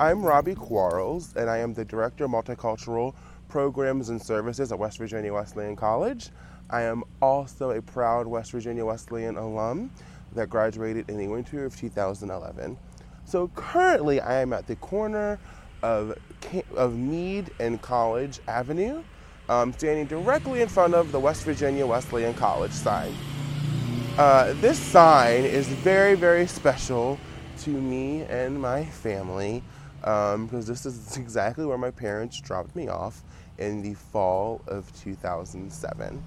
I'm Robbie Quarles, and I am the Director of Multicultural Programs and Services at West Virginia Wesleyan College. I am also a proud West Virginia Wesleyan alum that graduated in the winter of 2011. So currently, I am at the corner of, of Meade and College Avenue, um, standing directly in front of the West Virginia Wesleyan College sign. Uh, this sign is very, very special to me and my family because um, this is exactly where my parents dropped me off in the fall of 2007.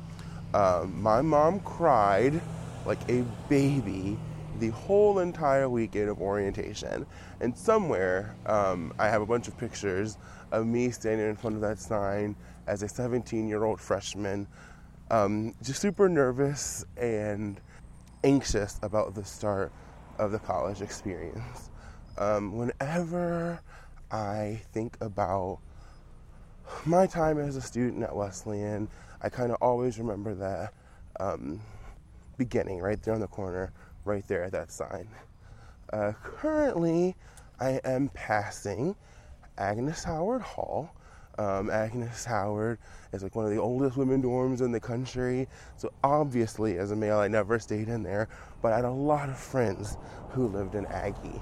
Um, my mom cried like a baby the whole entire weekend of orientation. And somewhere, um, I have a bunch of pictures of me standing in front of that sign as a 17 year old freshman, um, just super nervous and anxious about the start of the college experience. Um, whenever I think about my time as a student at Wesleyan, I kind of always remember that um, beginning right there on the corner, right there at that sign. Uh, currently, I am passing Agnes Howard Hall. Um, Agnes Howard is like one of the oldest women dorms in the country. So obviously, as a male, I never stayed in there, but I had a lot of friends who lived in Aggie.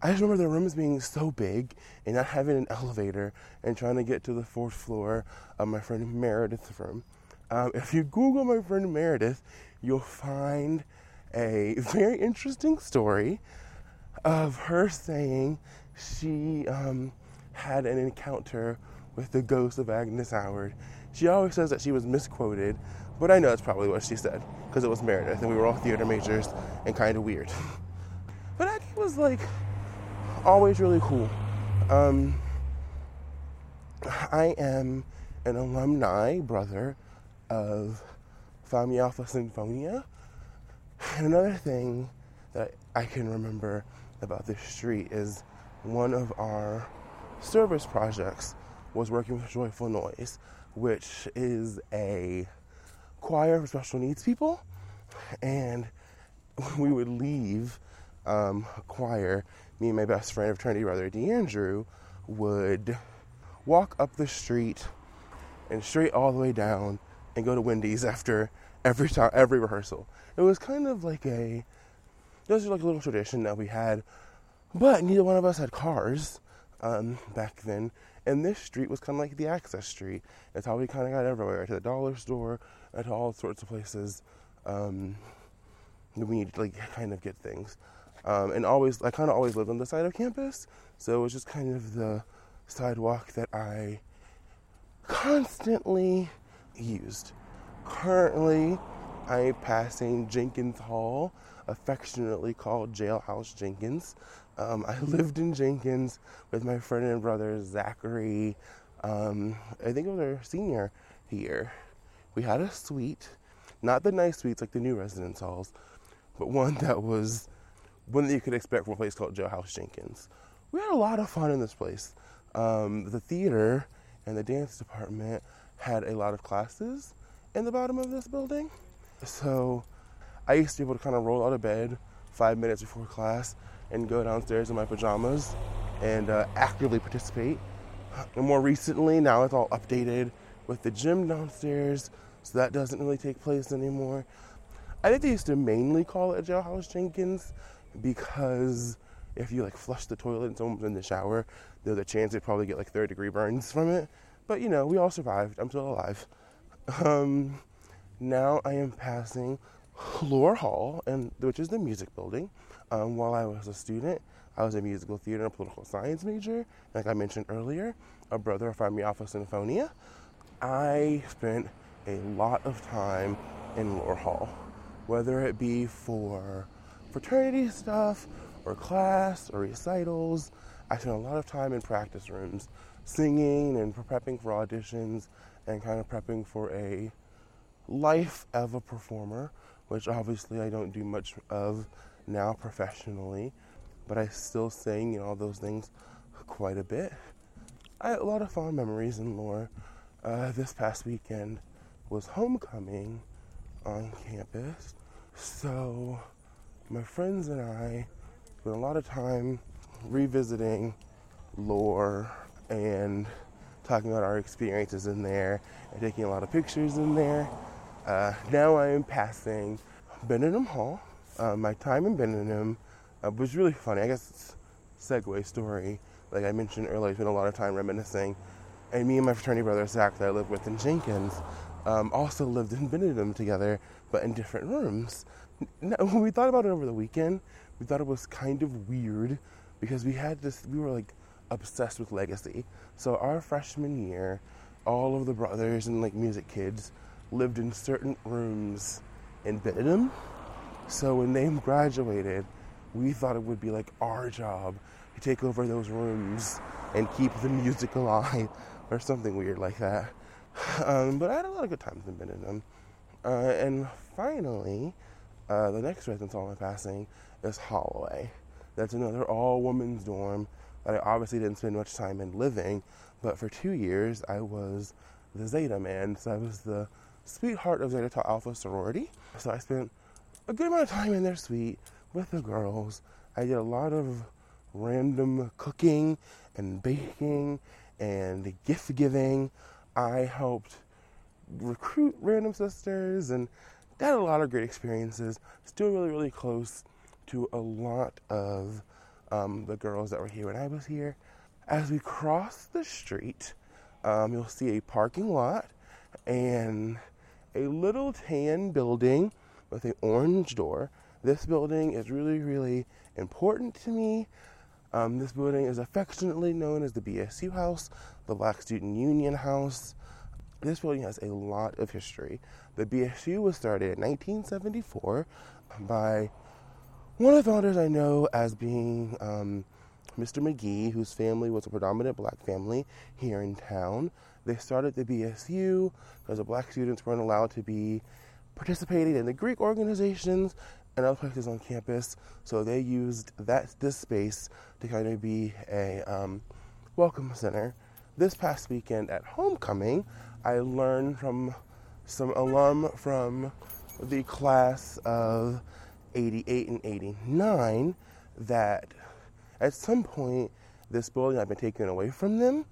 I just remember the rooms being so big and not having an elevator and trying to get to the fourth floor of my friend Meredith's room. Um, if you Google my friend Meredith, you'll find a very interesting story of her saying she um, had an encounter with the ghost of Agnes Howard. She always says that she was misquoted, but I know that's probably what she said because it was Meredith and we were all theater majors and kind of weird. but Aggie was like always really cool. Um, I am an alumni brother of Phi Alpha Sinfonia. And another thing that I can remember about this street is one of our service projects was working with Joyful Noise, which is a choir for special needs people. And we would leave um, a choir me and my best friend, of fraternity brother DeAndrew, would walk up the street and straight all the way down and go to Wendy's after every time every rehearsal. It was kind of like a this was like a little tradition that we had, but neither one of us had cars um, back then. And this street was kind of like the access street. It's how we kind of got everywhere to the dollar store and to all sorts of places um, we need to like kind of get things. Um, and always, I kind of always lived on the side of campus, so it was just kind of the sidewalk that I constantly used. Currently, I am passing Jenkins Hall, affectionately called Jailhouse Jenkins. Um, I lived in Jenkins with my friend and brother Zachary. Um, I think it was our senior year. We had a suite, not the nice suites like the new residence halls, but one that was one that you could expect from a place called Jailhouse Jenkins. We had a lot of fun in this place. Um, the theater and the dance department had a lot of classes in the bottom of this building. So I used to be able to kind of roll out of bed five minutes before class and go downstairs in my pajamas and uh, actively participate. And more recently, now it's all updated with the gym downstairs, so that doesn't really take place anymore. I think they used to mainly call it a Jailhouse Jenkins because if you like flush the toilet and someone's in the shower, there's a chance they'd probably get like third degree burns from it. But you know, we all survived. I'm still alive. Um, now I am passing Loar Hall, and which is the music building. Um, while I was a student, I was a musical theater and political science major. Like I mentioned earlier, a brother of Phi Mu Alpha Sinfonia. I spent a lot of time in Loar Hall, whether it be for fraternity stuff or class or recitals. I spent a lot of time in practice rooms singing and prepping for auditions and kind of prepping for a life of a performer, which obviously I don't do much of now professionally, but I still sing and all those things quite a bit. I had a lot of fond memories in Loar. Uh, this past weekend was homecoming on campus, so my friends and I spent a lot of time revisiting Loar and talking about our experiences in there and taking a lot of pictures in there. Uh, now I am passing Benedum Hall. Uh, my time in Benedum uh, was really funny. I guess it's a segue story. Like I mentioned earlier, I spent a lot of time reminiscing. And me and my fraternity brother Zach, that I lived with in Jenkins, um, also lived in Benedum together, but in different rooms. When we thought about it over the weekend, we thought it was kind of weird because we had this, we were like obsessed with legacy. So our freshman year, all of the brothers and like music kids lived in certain rooms in Benedum. So when they graduated, we thought it would be like our job to take over those rooms and keep the music alive or something weird like that. Um, but I had a lot of good times in Benedum. Uh, and finally, uh, the next residence hall I'm passing is Holloway. That's another all women's dorm that I obviously didn't spend much time in living, but for two years I was the Zeta man. So I was the sweetheart of Zeta Tau Alpha sorority. So I spent a good amount of time in their suite with the girls. I did a lot of random cooking and baking and gift giving. I helped recruit random sisters and had a lot of great experiences. Still really, really close to a lot of um, the girls that were here when I was here. As we cross the street, um, you'll see a parking lot and a little tan building with an orange door. This building is really, really important to me. Um, this building is affectionately known as the BSU House, the Black Student Union House. This building has a lot of history. The BSU was started in 1974 by one of the founders I know as being um, Mr. McGee, whose family was a predominant black family here in town. They started the BSU because the black students weren't allowed to be participating in the Greek organizations and other places on campus, so they used that this space to kind of be a um, welcome center. This past weekend at homecoming, I learned from some alum from the class of 88 and 89 that at some point this building had been taken away from them,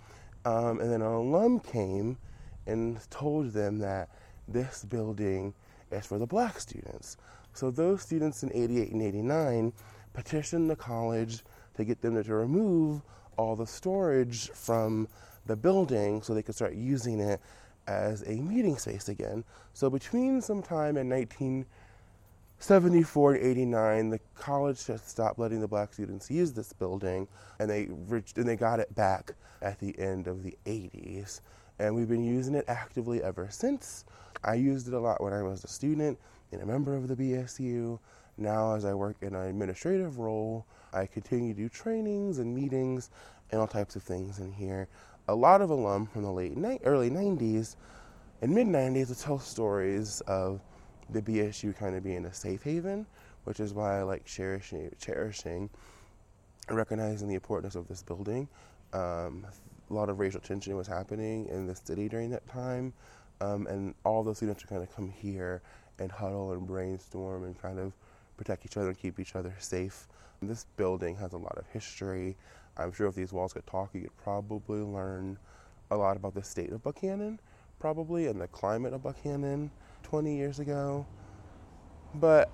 um, and then an alum came and told them that this building is for the black students. So those students in 88 and 89 petitioned the college to get them to, remove all the storage from the building so they could start using it as a meeting space again. So between sometime in 1974 and 89, the college just stopped letting the black students use this building, and they reached, and they got it back at the end of the 80s. And we've been using it actively ever since. I used it a lot when I was a student and a member of the BSU. Now, as I work in an administrative role, I continue to do trainings and meetings and all types of things in here. A lot of alum from the late ni- early 90s and mid 90s will tell stories of the BSU kind of being a safe haven, which is why I like cherishing, cherishing and recognizing the importance of this building. Um, a lot of racial tension was happening in the city during that time, um, and all the students would kind of come here and huddle and brainstorm and kind of protect each other and keep each other safe. This building has a lot of history. I'm sure if these walls could talk, you could probably learn a lot about the state of Buckhannon, probably, and the climate of Buckhannon 20 years ago. But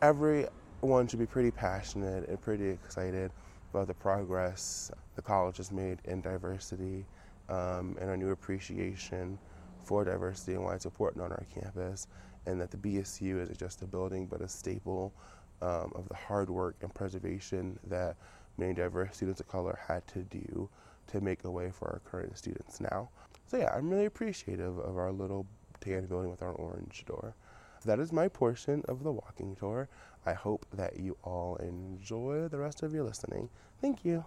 everyone should be pretty passionate and pretty excited about the progress the college has made in diversity um, and our new appreciation for diversity and why it's important on our campus, and that the BSU isn't just a building but a staple um, of the hard work and preservation that many diverse students of color had to do to make a way for our current students now. So, yeah, I'm really appreciative of our little tan building with our orange door. That is my portion of the walking tour. I hope that you all enjoy the rest of your listening. Thank you.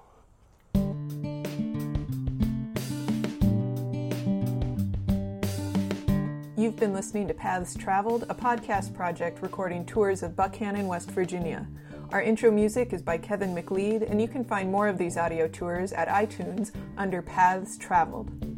You've been listening to Paths Traveled, a podcast project recording tours of Buckhannon, West Virginia. Our intro music is by Kevin MacLeod, and you can find more of these audio tours at iTunes under Paths Traveled.